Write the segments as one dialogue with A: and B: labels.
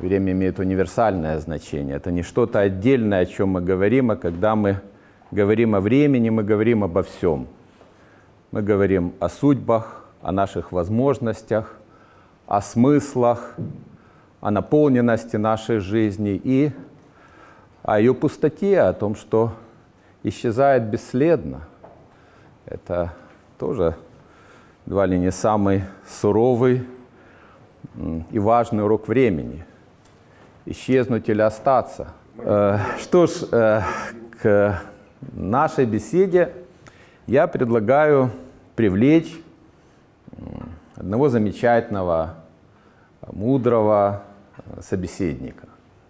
A: Время имеет универсальное значение. Это не что-то отдельное, о чем мы говорим, а когда мы говорим о времени, мы говорим обо всем. Мы говорим о судьбах, о наших возможностях, о смыслах, о наполненности нашей жизни и о ее пустоте, о том, что исчезает бесследно. Это тоже едва ли не самый суровый и важный урок времени. Исчезнуть или остаться. Э, что ж, э, к нашей беседе я предлагаю привлечь одного замечательного, мудрого собеседника,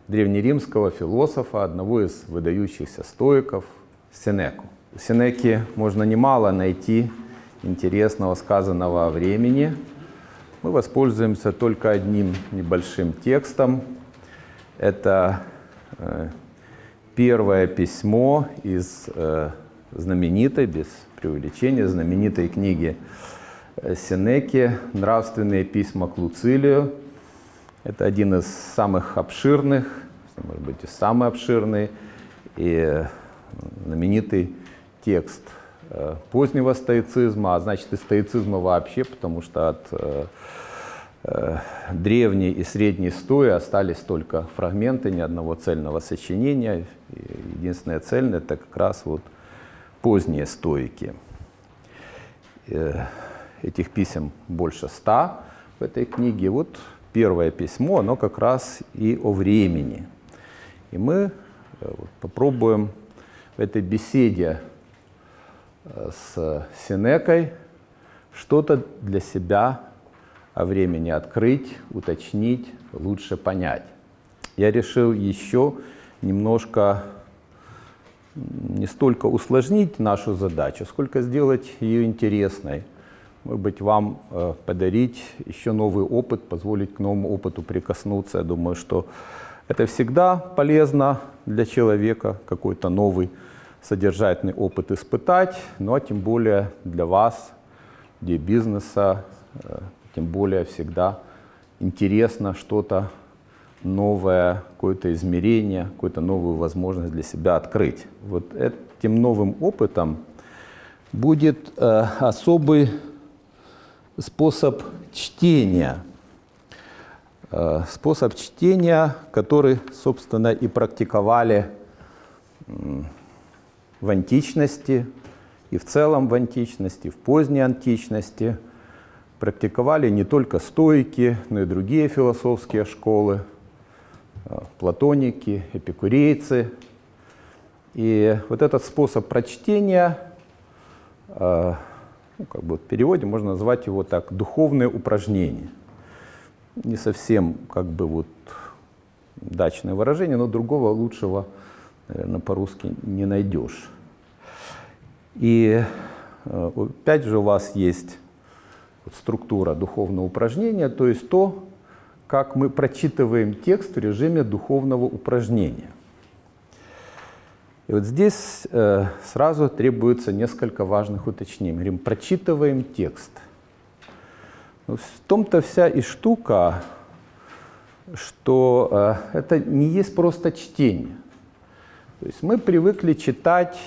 A: древнеримского философа, одного из выдающихся стоиков, Сенеку. У Сенеки можно немало найти интересного сказанного времени. Мы воспользуемся только одним небольшим текстом. Это э, первое письмо из э, знаменитой, без преувеличения, знаменитой книги э, Сенеки «Нравственные письма к Луцилию». Это один из самых обширных, может быть, и самый обширный и знаменитый текст позднего стоицизма, а значит и стоицизма вообще, потому что от древней и средней стои остались только фрагменты ни одного цельного сочинения. Единственное цельное это как раз вот поздние стоики. Этих писем больше ста в этой книге. Вот первое письмо, оно как раз и о времени. И мы вот, попробуем в этой беседе э, с Синекой что-то для себя о времени открыть, уточнить, лучше понять. Я решил еще немножко не столько усложнить нашу задачу, сколько сделать ее интересной. Может быть, вам э, подарить еще новый опыт, позволить к новому опыту прикоснуться. Я думаю, что это всегда полезно для человека, какой-то новый содержательный опыт испытать, но тем более для вас, для бизнеса, э, тем более всегда интересно что-то новое, какое-то измерение, какую-то новую возможность для себя открыть. Вот этим новым опытом будет э, особый способ чтения – Э, способ чтения, который, собственно, и практиковали в античности, и в целом в античности, в поздней античности. Практиковали не только стойки, но и другие философские школы, э, платоники, эпикурейцы. И вот этот способ прочтения, э, ну, как бы в переводе можно назвать его так, духовное упражнение – не совсем как бы вот дачное выражение, но другого лучшего, наверное, по-русски не найдешь. И э, опять же у вас есть структура духовного упражнения, то есть то, как мы прочитываем текст в режиме духовного упражнения. И вот здесь э, сразу требуется несколько важных уточнений. Мы говорим, прочитываем текст – ну, в том-то вся и штука, что э, это не есть просто чтение. То есть мы привыкли читать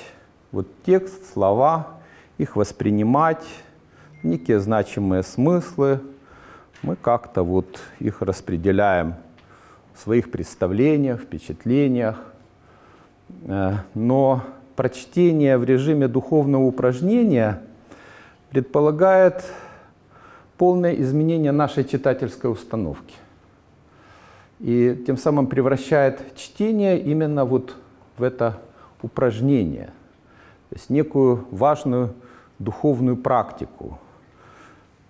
A: вот текст, слова, их воспринимать, некие значимые смыслы. Мы как-то вот их распределяем в своих представлениях, впечатлениях. Э, но прочтение в режиме духовного упражнения предполагает полное изменение нашей читательской установки. И тем самым превращает чтение именно вот в это упражнение, то есть некую важную духовную практику,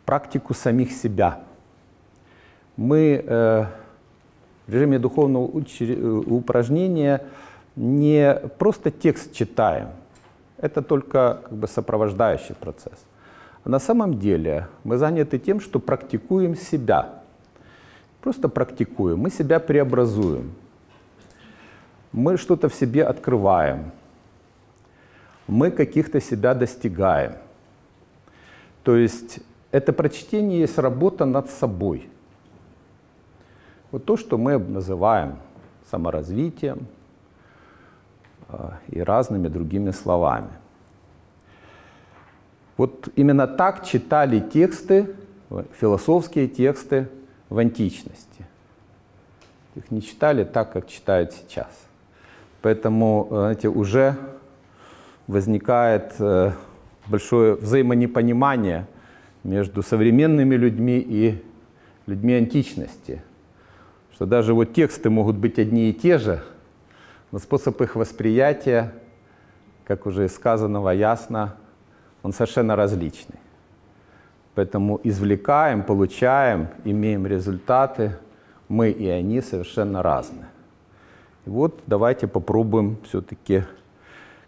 A: практику самих себя. Мы э, в режиме духовного упражнения не просто текст читаем, это только как бы сопровождающий процесс. А на самом деле мы заняты тем, что практикуем себя. Просто практикуем, мы себя преобразуем. Мы что-то в себе открываем. Мы каких-то себя достигаем. То есть это прочтение есть работа над собой. Вот то, что мы называем саморазвитием а, и разными другими словами. Вот именно так читали тексты, философские тексты в античности. Их не читали так, как читают сейчас. Поэтому, знаете, уже возникает э, большое взаимонепонимание между современными людьми и людьми античности. Что даже вот тексты могут быть одни и те же, но способ их восприятия, как уже сказанного ясно, он совершенно различный. Поэтому извлекаем, получаем, имеем результаты, мы и они совершенно разные. И вот давайте попробуем все-таки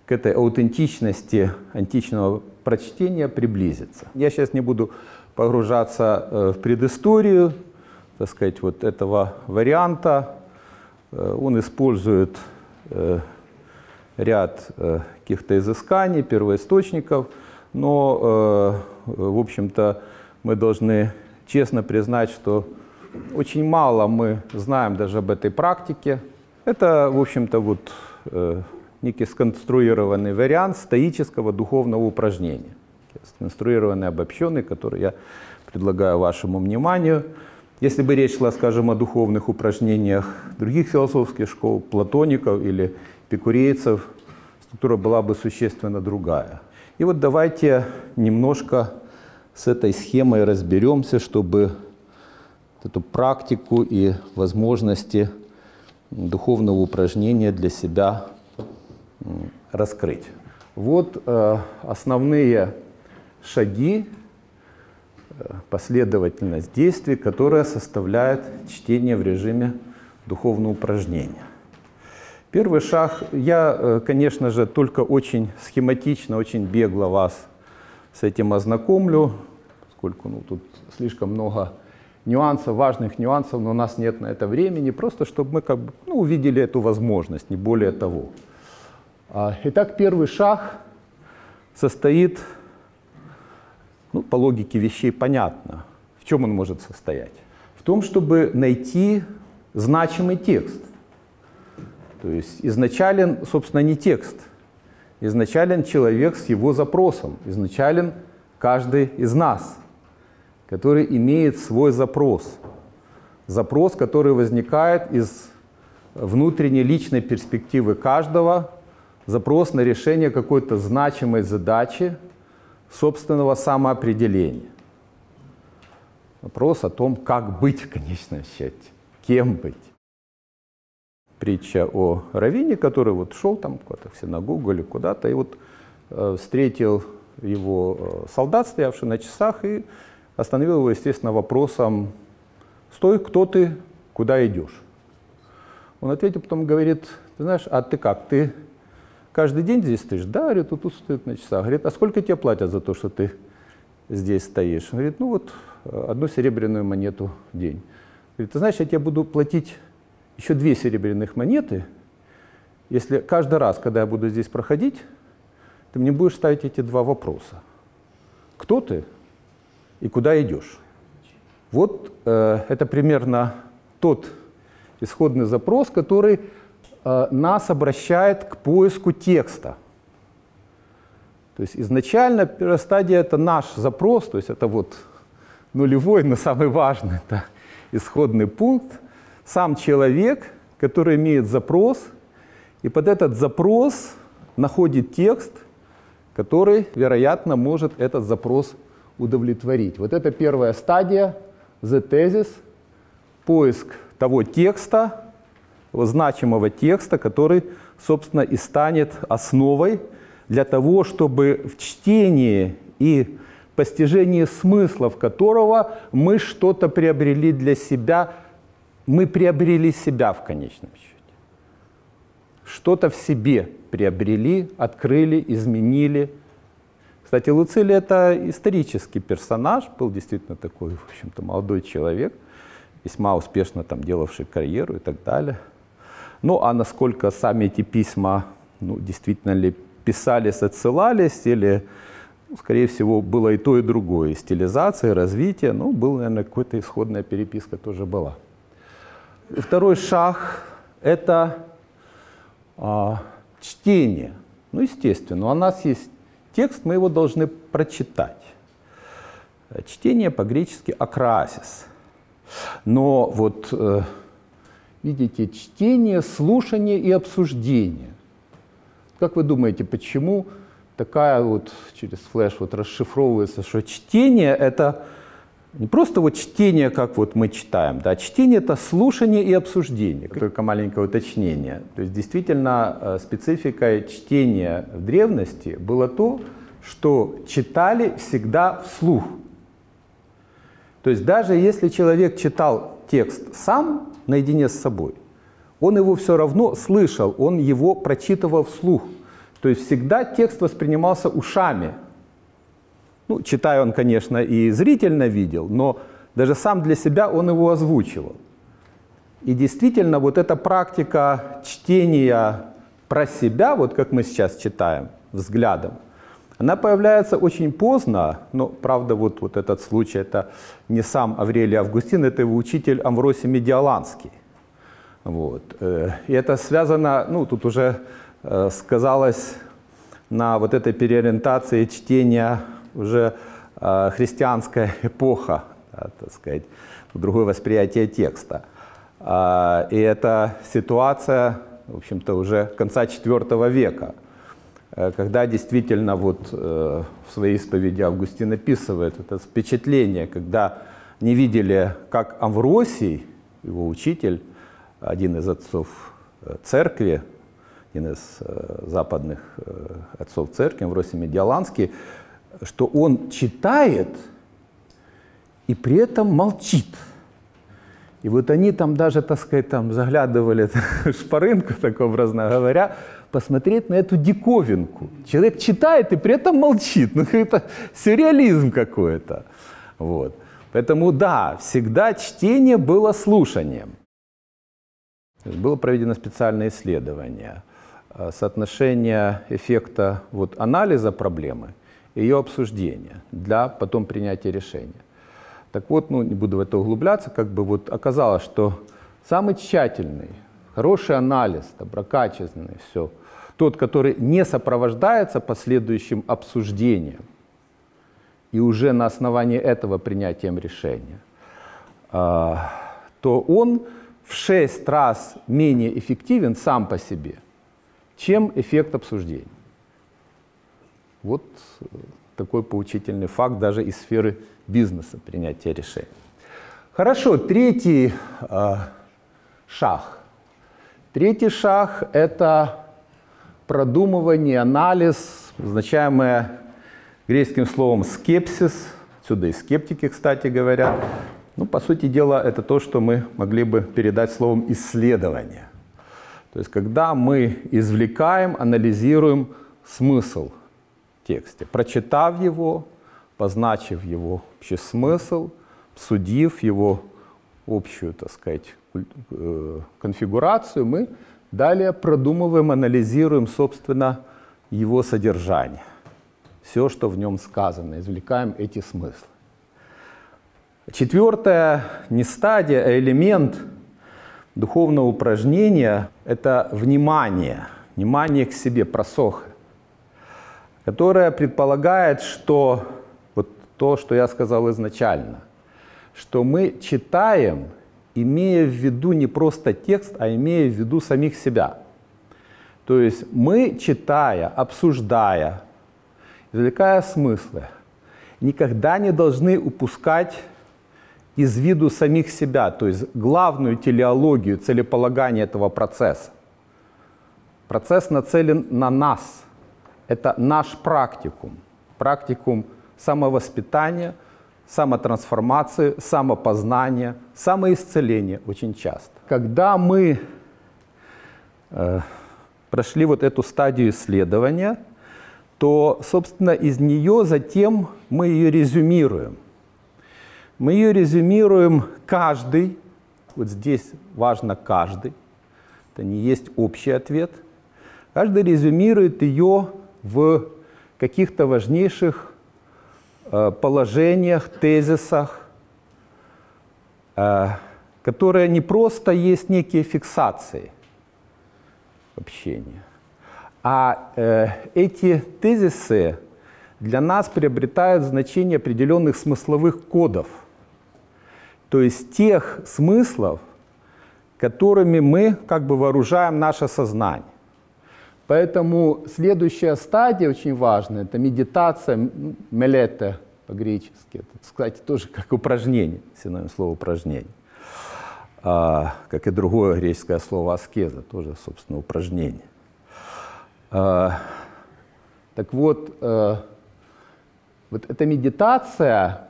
A: к этой аутентичности античного прочтения приблизиться. Я сейчас не буду погружаться э, в предысторию, так сказать, вот этого варианта. Э, он использует э, ряд каких-то изысканий, первоисточников, но, в общем-то, мы должны честно признать, что очень мало мы знаем даже об этой практике. Это, в общем-то, вот некий сконструированный вариант стоического духовного упражнения. Сконструированный, обобщенный, который я предлагаю вашему вниманию. Если бы речь шла, скажем, о духовных упражнениях других философских школ, платоников или эпикурейцев, структура была бы существенно другая. И вот давайте немножко с этой схемой разберемся, чтобы эту практику и возможности духовного упражнения для себя раскрыть. Вот э, основные шаги, э, последовательность действий, которая составляет чтение в режиме духовного упражнения. Первый шаг, я, э, конечно же, только очень схематично, очень бегло вас с этим ознакомлю, поскольку ну, тут слишком много нюансов, важных нюансов, но у нас нет на это времени, просто чтобы мы как бы, ну, увидели эту возможность, не более того. А, итак, первый шаг состоит, ну, по логике вещей понятно, в чем он может состоять. В том, чтобы найти значимый текст. То есть изначален, собственно, не текст. Изначален человек с его запросом. Изначален каждый из нас, который имеет свой запрос. Запрос, который возникает из внутренней личной перспективы каждого, запрос на решение какой-то значимой задачи собственного самоопределения. Вопрос о том, как быть в конечном счете, кем быть. Притча о Равине, который вот шел там куда-то в синагогу или куда-то, и вот э, встретил его э, солдат, стоявший на часах, и остановил его, естественно, вопросом, «Стой, кто ты, куда идешь?» Он ответил, потом говорит, «Ты знаешь, а ты как, ты каждый день здесь стоишь? Да, говорит, тут стоит на часах. Говорит, а сколько тебе платят за то, что ты здесь стоишь? Он говорит, ну вот э, одну серебряную монету в день. Говорит, ты знаешь, я тебе буду платить еще две серебряных монеты, если каждый раз, когда я буду здесь проходить, ты мне будешь ставить эти два вопроса. Кто ты и куда идешь? Вот э, это примерно тот исходный запрос, который нас обращает к поиску текста. То есть изначально первая стадия это наш запрос, то есть это вот нулевой, но самый важный, это исходный пункт. Сам человек, который имеет запрос, и под этот запрос находит текст, который, вероятно, может этот запрос удовлетворить. Вот это первая стадия, the thesis, поиск того текста, значимого текста, который, собственно, и станет основой для того, чтобы в чтении и постижении смыслов которого мы что-то приобрели для себя, мы приобрели себя в конечном счете. Что-то в себе приобрели, открыли, изменили. Кстати, Луцилий – это исторический персонаж, был действительно такой, в общем-то, молодой человек, весьма успешно там делавший карьеру и так далее – ну, а насколько сами эти письма ну, действительно ли писались, отсылались, или, ну, скорее всего, было и то, и другое. И стилизация, и развитие, ну, была, наверное, какая-то исходная переписка тоже была. Второй шаг – это а, чтение. Ну, естественно, у нас есть текст, мы его должны прочитать. Чтение по-гречески «акрасис». Но вот, э, видите, чтение, слушание и обсуждение. Как вы думаете, почему такая вот через флеш вот расшифровывается, что чтение – это не просто вот чтение, как вот мы читаем, да, чтение это слушание и обсуждение. Только маленькое уточнение. То есть действительно э, спецификой чтения в древности было то, что читали всегда вслух. То есть даже если человек читал текст сам наедине с собой, он его все равно слышал, он его прочитывал вслух. То есть всегда текст воспринимался ушами, ну, читая он, конечно, и зрительно видел, но даже сам для себя он его озвучивал. И действительно, вот эта практика чтения про себя, вот как мы сейчас читаем, взглядом, она появляется очень поздно, но, правда, вот, вот этот случай, это не сам Аврелий Августин, это его учитель Амвросий Медиаланский. Вот. Э, и это связано, ну, тут уже э, сказалось на вот этой переориентации чтения уже э, христианская эпоха, да, так сказать, другое восприятие текста. И эта ситуация, в общем-то, уже конца IV века, когда действительно вот э, в своей исповеди Августин описывает это впечатление, когда не видели, как Амвросий, его учитель, один из отцов э, церкви, один из э, западных э, отцов церкви, Амвросий Медиаланский, что он читает и при этом молчит. И вот они там даже, так сказать, там заглядывали шпарынку, так образно говоря, посмотреть на эту диковинку. Человек читает и при этом молчит. Ну, это сюрреализм какой-то. Вот. Поэтому да, всегда чтение было слушанием. Было проведено специальное исследование э, соотношения эффекта вот, анализа проблемы – ее обсуждения для потом принятия решения. Так вот, ну, не буду в это углубляться, как бы вот оказалось, что самый тщательный, хороший анализ, доброкачественный, все, тот, который не сопровождается последующим обсуждением и уже на основании этого принятием решения, а, то он в шесть раз менее эффективен сам по себе, чем эффект обсуждения. Вот э, такой поучительный факт даже из сферы бизнеса принятия решений. Хорошо, третий э, шаг. Третий шаг – это продумывание, анализ, означаемое греческим словом скепсис, отсюда и скептики, кстати говоря. Ну, по сути дела, это то, что мы могли бы передать словом исследование. То есть, когда мы извлекаем, анализируем смысл – тексте. Прочитав его, позначив его общий смысл, судив его общую, так сказать, э, конфигурацию, мы далее продумываем, анализируем, собственно, его содержание. Все, что в нем сказано, извлекаем эти смыслы. Четвертая не стадия, а элемент духовного упражнения – это внимание, внимание к себе, просоха которая предполагает, что вот то, что я сказал изначально, что мы читаем, имея в виду не просто текст, а имея в виду самих себя. То есть мы, читая, обсуждая, извлекая смыслы, никогда не должны упускать из виду самих себя, то есть главную телеологию, целеполагание этого процесса. Процесс нацелен на нас – это наш практикум, практикум самовоспитания, самотрансформации, самопознания, самоисцеления очень часто. Когда мы э, прошли вот эту стадию исследования, то, собственно, из нее затем мы ее резюмируем. Мы ее резюмируем каждый, вот здесь важно каждый, это не есть общий ответ, каждый резюмирует ее в каких-то важнейших положениях, тезисах, э, которая не просто есть некие фиксации общения, а э, эти тезисы для нас приобретают значение определенных смысловых кодов, то есть тех смыслов, которыми мы как бы вооружаем наше сознание. Поэтому следующая стадия очень важная, это медитация, мелета по-гречески. Это, кстати, тоже как упражнение, синоним слова упражнение. А, как и другое греческое слово аскеза, тоже, собственно, упражнение. А, так вот, а, вот эта медитация,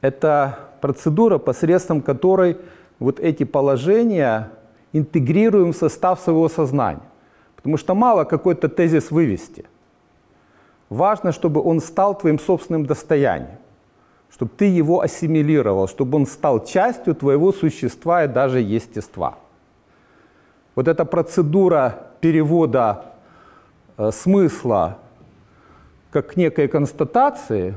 A: это процедура, посредством которой вот эти положения интегрируем в состав своего сознания. Потому что мало какой-то тезис вывести. Важно, чтобы он стал твоим собственным достоянием, чтобы ты его ассимилировал, чтобы он стал частью твоего существа и даже естества. Вот эта процедура перевода э, смысла как некой констатации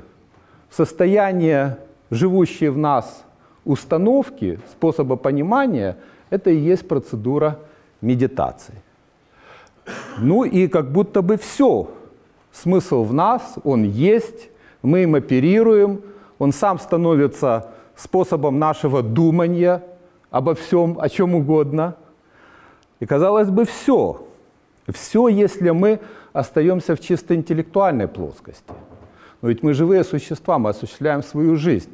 A: в состояние живущей в нас установки, способа понимания, это и есть процедура медитации. Ну и как будто бы все. Смысл в нас, он есть, мы им оперируем, он сам становится способом нашего думания обо всем, о чем угодно. И казалось бы, все. Все, если мы остаемся в чисто интеллектуальной плоскости. Но ведь мы живые существа, мы осуществляем свою жизнь.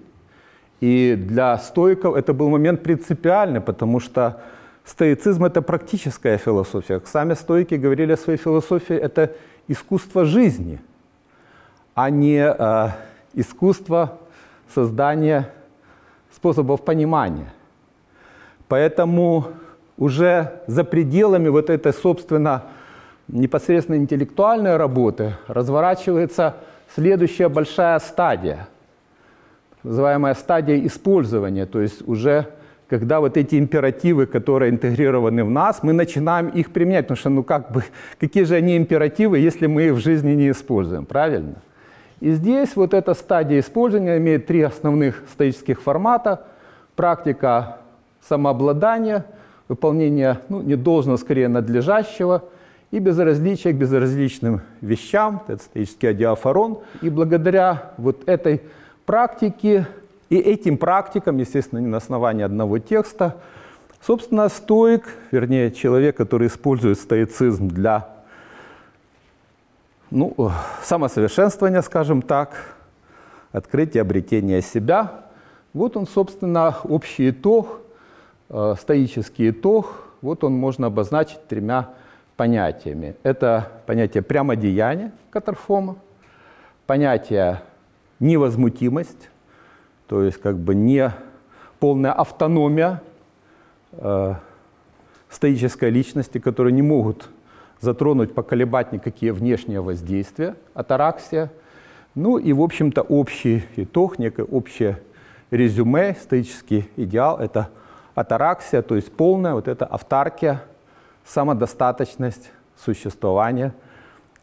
A: И для стоиков это был момент принципиальный, потому что Стоицизм – это практическая философия. Сами стойки говорили о своей философии – это искусство жизни, а не э, искусство создания способов понимания. Поэтому уже за пределами вот этой, собственно, непосредственно интеллектуальной работы разворачивается следующая большая стадия, называемая стадия использования, то есть уже когда вот эти императивы, которые интегрированы в нас, мы начинаем их применять, потому что, ну как бы, какие же они императивы, если мы их в жизни не используем, правильно? И здесь вот эта стадия использования имеет три основных стоических формата. Практика самообладания, выполнение ну, не должно, скорее надлежащего, и безразличие к безразличным вещам, это стоический адиафорон. И благодаря вот этой практике и этим практикам, естественно, не на основании одного текста, собственно, стоик, вернее, человек, который использует стоицизм для ну, самосовершенствования, скажем так, открытия, обретения себя. Вот он, собственно, общий итог, э, стоический итог. Вот он можно обозначить тремя понятиями. Это понятие прямодеяния катарфома, понятие невозмутимость, то есть как бы не полная автономия э, стоической личности, которые не могут затронуть, поколебать никакие внешние воздействия, атараксия. Ну и, в общем-то, общий итог, некое общее резюме, стоический идеал – это атараксия, то есть полная вот эта автаркия, самодостаточность существования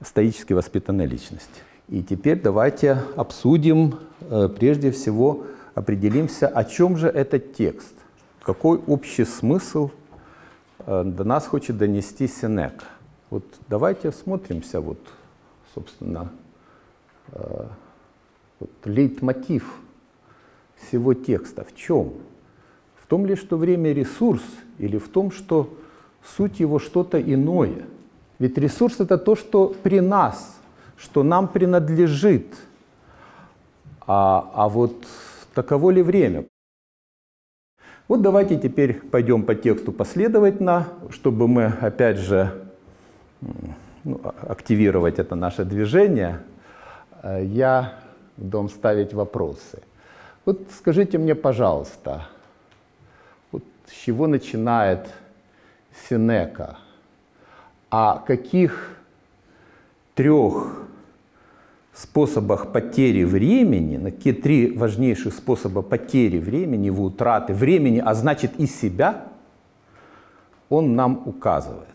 A: стоически воспитанной личности. И теперь давайте обсудим э, прежде всего определимся, о чем же этот текст, какой общий смысл э, до нас хочет донести Сенека. Вот давайте смотримся, вот, собственно, э, вот, лейтмотив всего текста в чем? В том ли, что время ресурс, или в том, что суть его что-то иное? Ведь ресурс это то, что при нас, что нам принадлежит. А, а вот таково ли время? Вот давайте теперь пойдем по тексту последовательно, чтобы мы, опять же, ну, а, активировать это наше движение. Э, я дом ставить вопросы. Вот скажите мне, пожалуйста, вот с чего начинает Синека? О каких трех способах потери времени, на какие три важнейших способа потери времени, его утраты времени, а значит и себя, он нам указывает.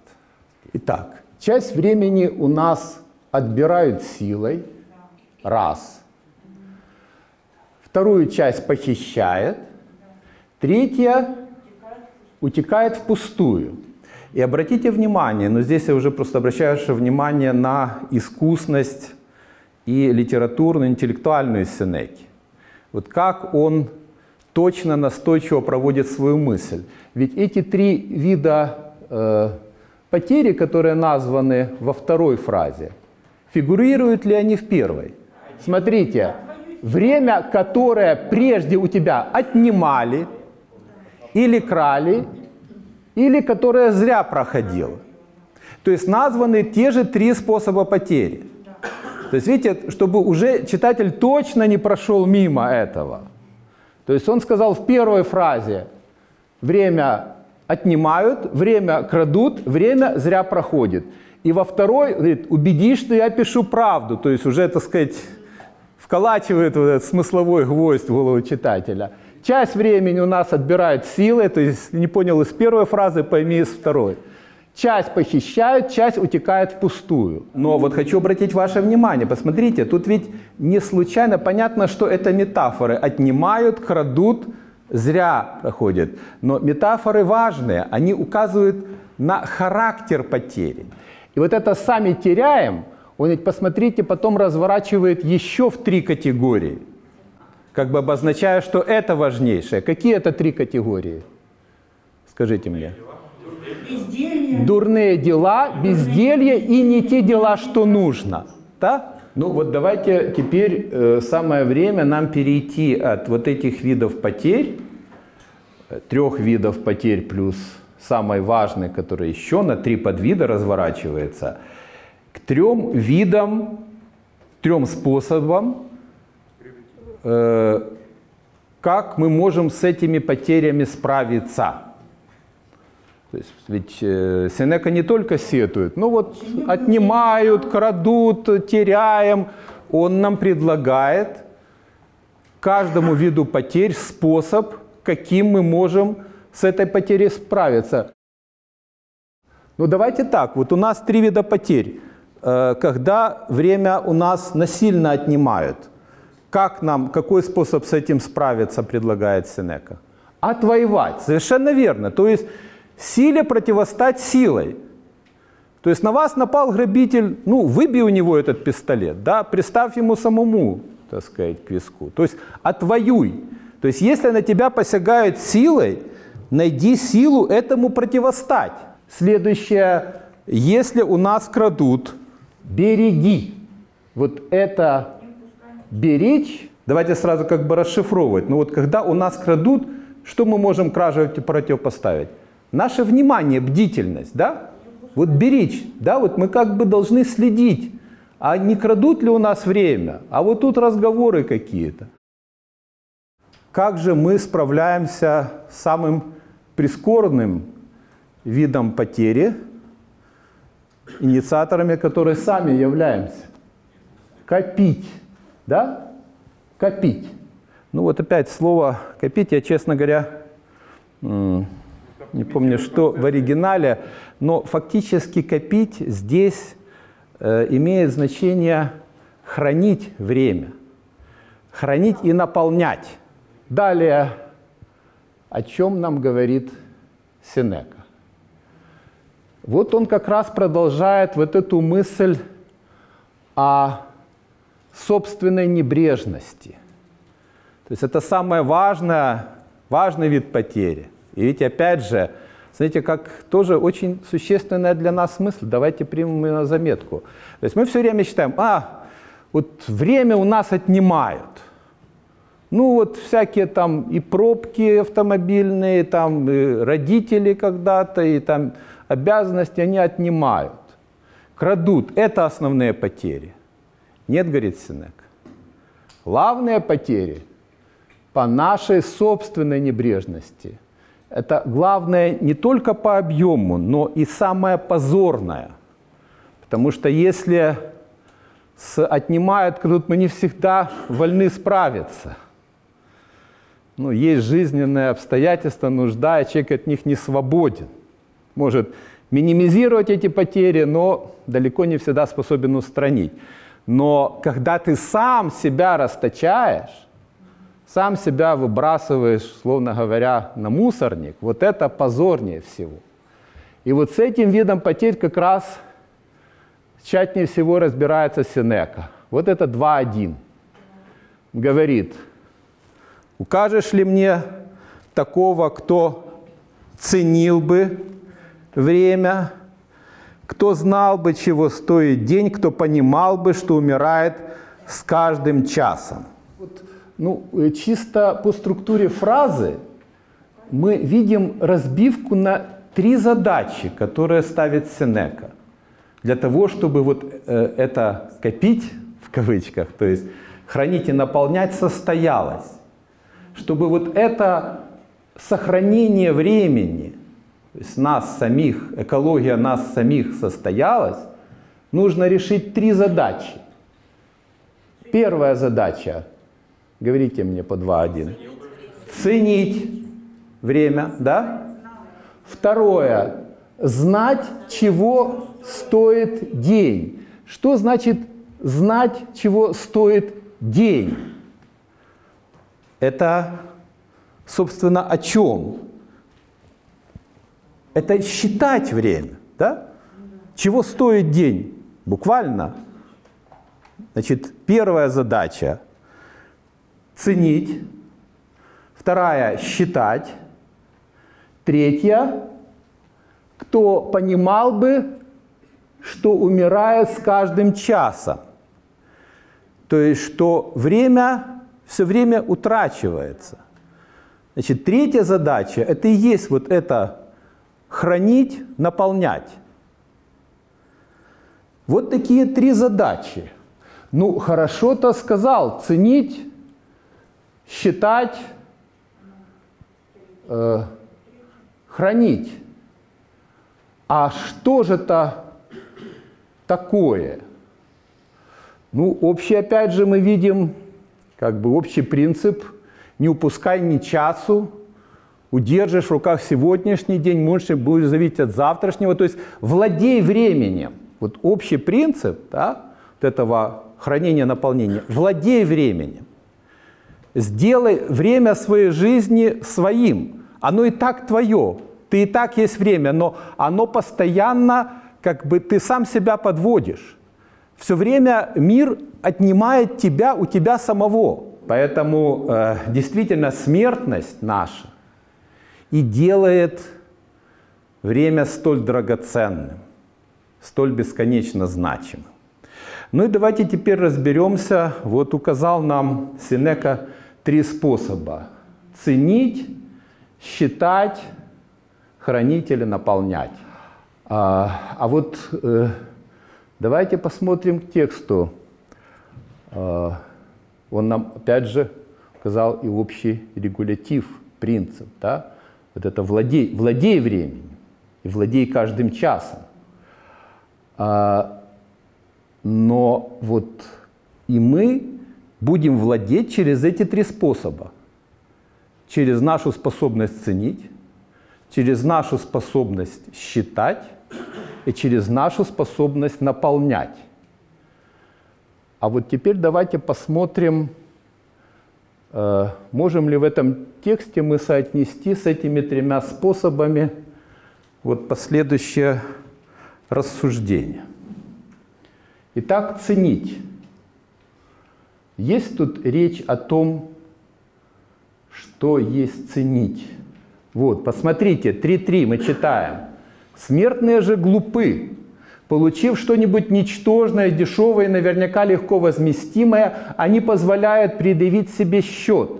A: Итак, часть времени у нас отбирают силой, раз. Вторую часть похищает, третья утекает впустую. И обратите внимание, но здесь я уже просто обращаю ваше внимание на искусность и литературную, интеллектуальную Сенеки. Вот как он точно, настойчиво проводит свою мысль. Ведь эти три вида э, потери, которые названы во второй фразе, фигурируют ли они в первой? Смотрите, время, которое прежде у тебя отнимали или крали, или которое зря проходило. То есть названы те же три способа потери. То есть видите, чтобы уже читатель точно не прошел мимо этого. То есть он сказал в первой фразе, время отнимают, время крадут, время зря проходит. И во второй, говорит, убедись, что я пишу правду. То есть уже, так сказать, вколачивает вот этот смысловой гвоздь в голову читателя. Часть времени у нас отбирают силы, то есть не понял из первой фразы, пойми из второй. Часть похищают, часть утекает впустую. Но вот хочу обратить ваше внимание, посмотрите, тут ведь не случайно понятно, что это метафоры. Отнимают, крадут, зря проходят. Но метафоры важные, они указывают на характер потери. И вот это «сами теряем», он ведь, посмотрите, потом разворачивает еще в три категории, как бы обозначая, что это важнейшее. Какие это три категории? Скажите мне. Дурные дела, безделье и не те дела, что нужно. Да? Ну вот давайте теперь э, самое время нам перейти от вот этих видов потерь, э, трех видов потерь плюс самый важный, который еще на три подвида разворачивается, к трем видам, трем способам, э, как мы можем с этими потерями справиться. То есть ведь э, Сенека не только сетует, ну вот отнимают, крадут, теряем. Он нам предлагает каждому виду потерь способ, каким мы можем с этой потерей справиться. Ну давайте так, вот у нас три вида потерь. Э, когда время у нас насильно отнимают, как нам, какой способ с этим справиться предлагает Сенека? Отвоевать, совершенно верно. То есть Силе противостать силой. То есть на вас напал грабитель, ну, выбей у него этот пистолет, да, приставь ему самому, так сказать, к виску. То есть отвоюй. То есть если на тебя посягают силой, найди силу этому противостать. Следующее, если у нас крадут, береги. Вот это беречь, давайте сразу как бы расшифровывать. Ну вот когда у нас крадут, что мы можем краже противопоставить? Наше внимание, бдительность, да? Вот беречь, да, вот мы как бы должны следить, а не крадут ли у нас время, а вот тут разговоры какие-то. Как же мы справляемся с самым прискорбным видом потери, инициаторами которые сами являемся? Копить, да? Копить. Ну вот опять слово «копить» я, честно говоря, не помню, что в оригинале, но фактически копить здесь э, имеет значение хранить время, хранить и наполнять. Далее, о чем нам говорит Сенека? Вот он как раз продолжает вот эту мысль о собственной небрежности. То есть это самое важное, важный вид потери. И ведь опять же, знаете, как тоже очень существенная для нас мысль, давайте примем ее на заметку. То есть мы все время считаем, а, вот время у нас отнимают. Ну вот всякие там и пробки автомобильные, там и родители когда-то, и там обязанности они отнимают. Крадут. Это основные потери. Нет, говорит Синек. Главные потери по нашей собственной небрежности – это главное не только по объему, но и самое позорное. Потому что если с отнимают, тут мы не всегда вольны справиться. Ну, есть жизненные обстоятельства, нужда, и человек от них не свободен. Может минимизировать эти потери, но далеко не всегда способен устранить. Но когда ты сам себя расточаешь, сам себя выбрасываешь, словно говоря, на мусорник, вот это позорнее всего. И вот с этим видом потерь как раз тщательнее всего разбирается Сенека. Вот это 2.1. Говорит, укажешь ли мне такого, кто ценил бы время, кто знал бы, чего стоит день, кто понимал бы, что умирает с каждым часом. Ну, чисто по структуре фразы мы видим разбивку на три задачи, которые ставит Сенека. Для того, чтобы вот э, это копить, в кавычках, то есть хранить и наполнять, состоялось. Чтобы вот это сохранение времени, то есть нас самих, экология нас самих состоялась, нужно решить три задачи. Первая задача, говорите мне по 2.1, ценить время, да? Второе, знать, чего стоит день. Что значит знать, чего стоит день? Это, собственно, о чем? Это считать время, да? Чего стоит день? Буквально. Значит, первая задача – ценить. Вторая – считать. Третья, кто понимал бы, что умирает с каждым часом. То есть, что время все время утрачивается. Значит, третья задача – это и есть вот это хранить, наполнять. Вот такие три задачи. Ну, хорошо-то сказал, ценить, считать, э, хранить. А что же это такое? Ну, общий, опять же, мы видим, как бы общий принцип «не упускай ни часу», удержишь в руках сегодняшний день, больше будешь зависеть от завтрашнего. То есть владей временем. Вот общий принцип да, вот этого хранения, наполнения. Владей временем. Сделай время своей жизни своим. Оно и так твое. Ты и так есть время, но оно постоянно, как бы ты сам себя подводишь. Все время мир отнимает тебя у тебя самого. Поэтому э, действительно смертность наша и делает время столь драгоценным, столь бесконечно значимым. Ну и давайте теперь разберемся. Вот указал нам Синека три способа. Ценить, считать, хранить или наполнять. А, а вот э, давайте посмотрим к тексту. А, он нам опять же указал и общий регулятив, принцип. Да? Вот это владей, владей временем и владей каждым часом. А, но вот и мы будем владеть через эти три способа. Через нашу способность ценить, через нашу способность считать и через нашу способность наполнять. А вот теперь давайте посмотрим, Э, можем ли в этом тексте мы соотнести с этими тремя способами вот последующее рассуждение? Итак, ценить. Есть тут речь о том, что есть ценить. Вот, посмотрите, 3.3 мы читаем. «Смертные же глупы, Получив что-нибудь ничтожное, дешевое, наверняка легко возместимое, они позволяют предъявить себе счет.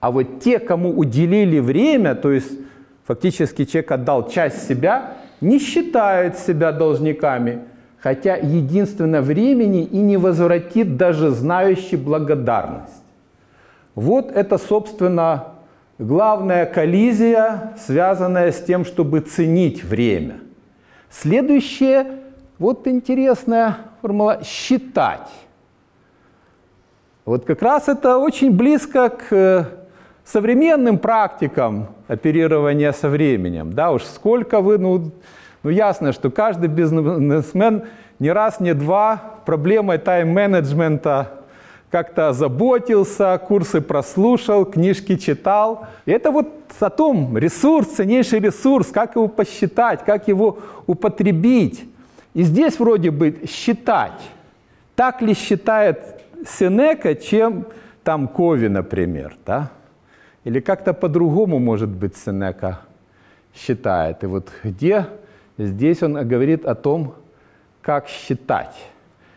A: А вот те, кому уделили время, то есть фактически человек отдал часть себя, не считают себя должниками, хотя единственно времени и не возвратит даже знающий благодарность. Вот это, собственно, главная коллизия, связанная с тем, чтобы ценить время. Следующее вот интересная формула «считать». Вот как раз это очень близко к э, современным практикам оперирования со временем. Да, уж сколько вы, ну, ну ясно, что каждый бизнесмен не раз, не два проблемой тайм-менеджмента как-то заботился, курсы прослушал, книжки читал. И это вот о том, ресурс, ценнейший ресурс, как его посчитать, как его употребить. И здесь вроде бы считать. Так ли считает Сенека, чем там Кови, например, да? Или как-то по-другому, может быть, Сенека считает. И вот где здесь он говорит о том, как считать.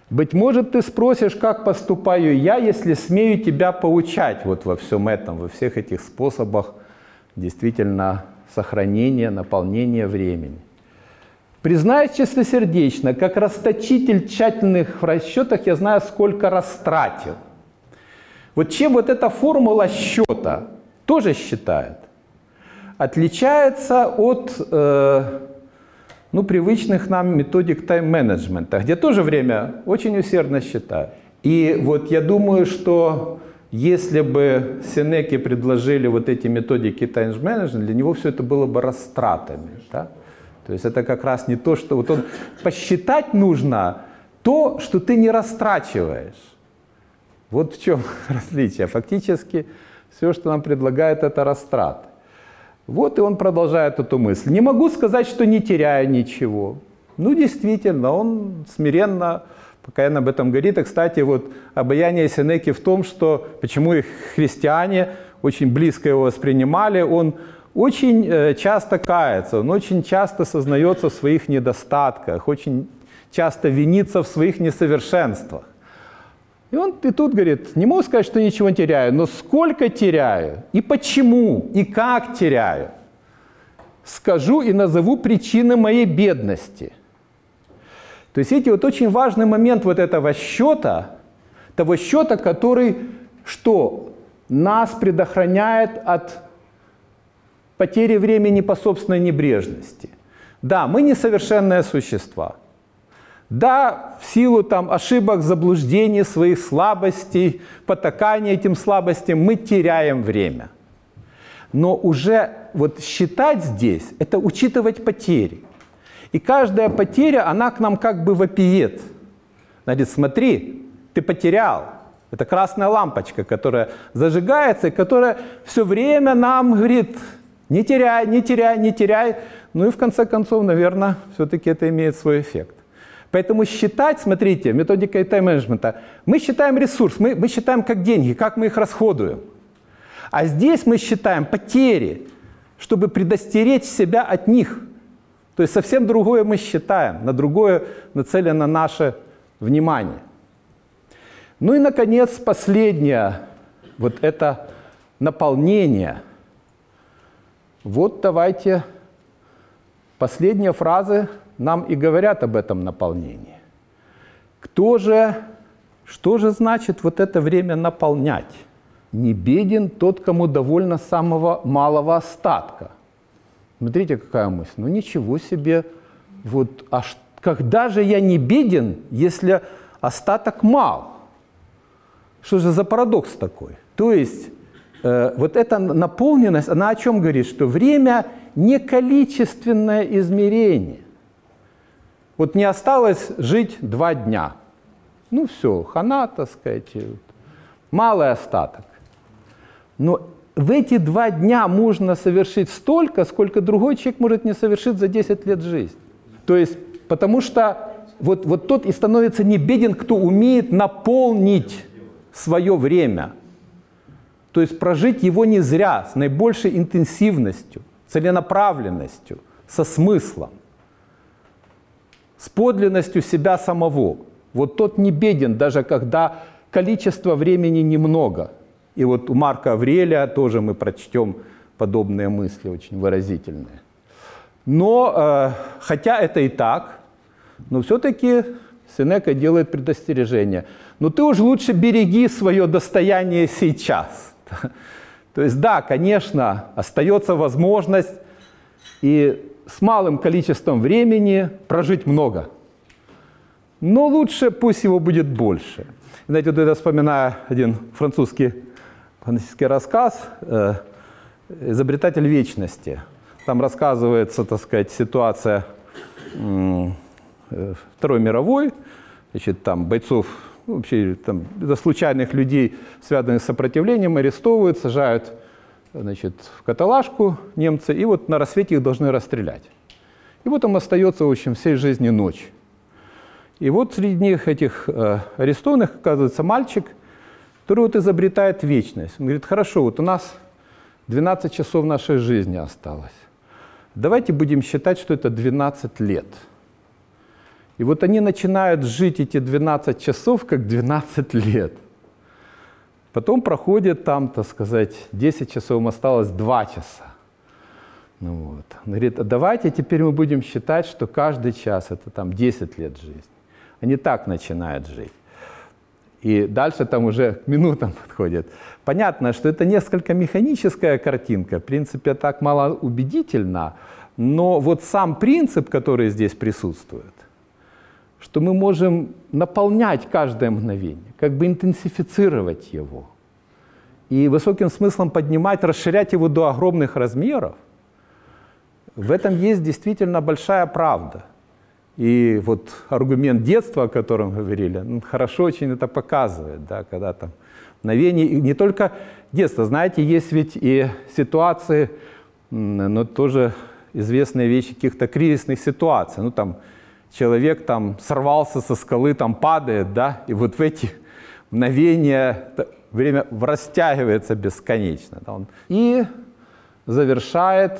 A: Быть может, ты спросишь, как поступаю я, если смею тебя поучать вот во всем этом, во всех этих способах действительно сохранения, наполнения времени. Признаюсь чистосердечно, как расточитель тщательных в расчетах я знаю, сколько растратил. Вот чем вот эта формула счета тоже считает, отличается от э, ну, привычных нам методик тайм-менеджмента, где тоже время очень усердно считают. И вот я думаю, что если бы Сенеке предложили вот эти методики тайм-менеджмента, для него все это было бы растратами. Да? То есть это как раз не то, что... Вот он посчитать нужно то, что ты не растрачиваешь. Вот в чем различие. Фактически все, что нам предлагает, это растраты. Вот и он продолжает эту мысль. Не могу сказать, что не теряя ничего. Ну, действительно, он смиренно, пока он об этом говорит. И, кстати, вот обаяние Сенеки в том, что почему их христиане очень близко его воспринимали, он очень э, часто кается, он очень часто сознается в своих недостатках, очень часто винится в своих несовершенствах. И он и тут говорит, не могу сказать, что ничего не теряю, но сколько теряю, и почему, и как теряю. Скажу и назову причины моей бедности. То есть, видите, вот очень важный момент вот этого счета, того счета, который что? Нас предохраняет от потери времени по собственной небрежности. Да, мы несовершенные существа – да, в силу там, ошибок, заблуждений, своих слабостей, потакания этим слабостям мы теряем время. Но уже вот считать здесь – это учитывать потери. И каждая потеря, она к нам как бы вопиет. Значит, смотри, ты потерял. Это красная лампочка, которая зажигается, и которая все время нам говорит, не теряй, не теряй, не теряй. Ну и в конце концов, наверное, все-таки это имеет свой эффект. Поэтому считать, смотрите, методика тайм-менеджмента, мы считаем ресурс, мы, мы считаем как деньги, как мы их расходуем. А здесь мы считаем потери, чтобы предостеречь себя от них. То есть совсем другое мы считаем, на другое нацелено наше внимание. Ну и, наконец, последнее, вот это наполнение. Вот давайте последние фразы нам и говорят об этом наполнении. Кто же, что же значит вот это время наполнять? Не беден тот, кому довольно самого малого остатка. Смотрите, какая мысль. Ну ничего себе. Вот, а когда же я не беден, если остаток мал? Что же за парадокс такой? То есть э, вот эта наполненность, она о чем говорит? Что время не количественное измерение. Вот не осталось жить два дня. Ну все, хана, так сказать, малый остаток. Но в эти два дня можно совершить столько, сколько другой человек может не совершить за 10 лет жизни. То есть, потому что вот, вот тот и становится не беден, кто умеет наполнить свое время. То есть прожить его не зря, с наибольшей интенсивностью, целенаправленностью, со смыслом с подлинностью себя самого. Вот тот не беден, даже когда количество времени немного. И вот у Марка Аврелия тоже мы прочтем подобные мысли, очень выразительные. Но, э, хотя это и так, но все-таки Сенека делает предостережение. Но ты уж лучше береги свое достояние сейчас. То есть да, конечно, остается возможность и с малым количеством времени прожить много. Но лучше пусть его будет больше. Знаете, вот я вспоминаю один французский, фантастический рассказ э, «Изобретатель вечности». Там рассказывается, так сказать, ситуация э, Второй мировой. Значит, там бойцов ну, вообще там, до случайных людей, связанных с сопротивлением, арестовывают, сажают значит, в каталажку немцы, и вот на рассвете их должны расстрелять. И вот им остается, в общем, всей жизни ночь. И вот среди них, этих э, арестованных, оказывается мальчик, который вот изобретает вечность. Он говорит, хорошо, вот у нас 12 часов нашей жизни осталось. Давайте будем считать, что это 12 лет. И вот они начинают жить эти 12 часов, как 12 лет. Потом проходит там, так сказать, 10 часов, осталось 2 часа. Ну вот. Он говорит, а давайте теперь мы будем считать, что каждый час это там 10 лет жизни. Они так начинают жить. И дальше там уже к минутам подходит. Понятно, что это несколько механическая картинка, в принципе, так мало убедительно, но вот сам принцип, который здесь присутствует, что мы можем наполнять каждое мгновение, как бы интенсифицировать его. И высоким смыслом поднимать, расширять его до огромных размеров. В этом есть действительно большая правда. И вот аргумент детства, о котором говорили, ну, хорошо очень это показывает, да, когда там мгновение, и не только детство, знаете, есть ведь и ситуации, но тоже известные вещи каких-то кризисных ситуаций, ну там человек там сорвался со скалы, там падает, да, и вот в эти мгновения время растягивается бесконечно. Да, он, и завершает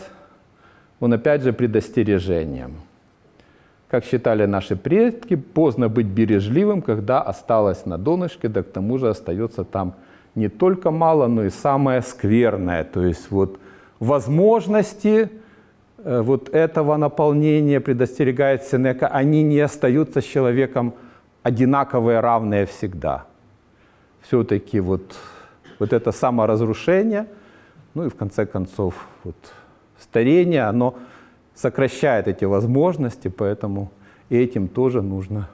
A: он опять же предостережением. Как считали наши предки, поздно быть бережливым, когда осталось на донышке, да к тому же остается там не только мало, но и самое скверное. То есть вот возможности вот этого наполнения, предостерегает Сенека, они не остаются с человеком одинаковые, равные всегда. Все-таки вот, вот это саморазрушение, ну и в конце концов вот, старение, оно сокращает эти возможности, поэтому и этим тоже нужно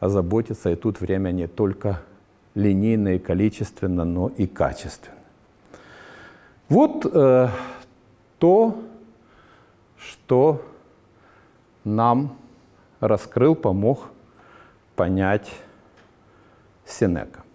A: озаботиться. И тут время не только линейно и количественно, но и качественно. Вот э, то, что нам раскрыл, помог понять Сенека.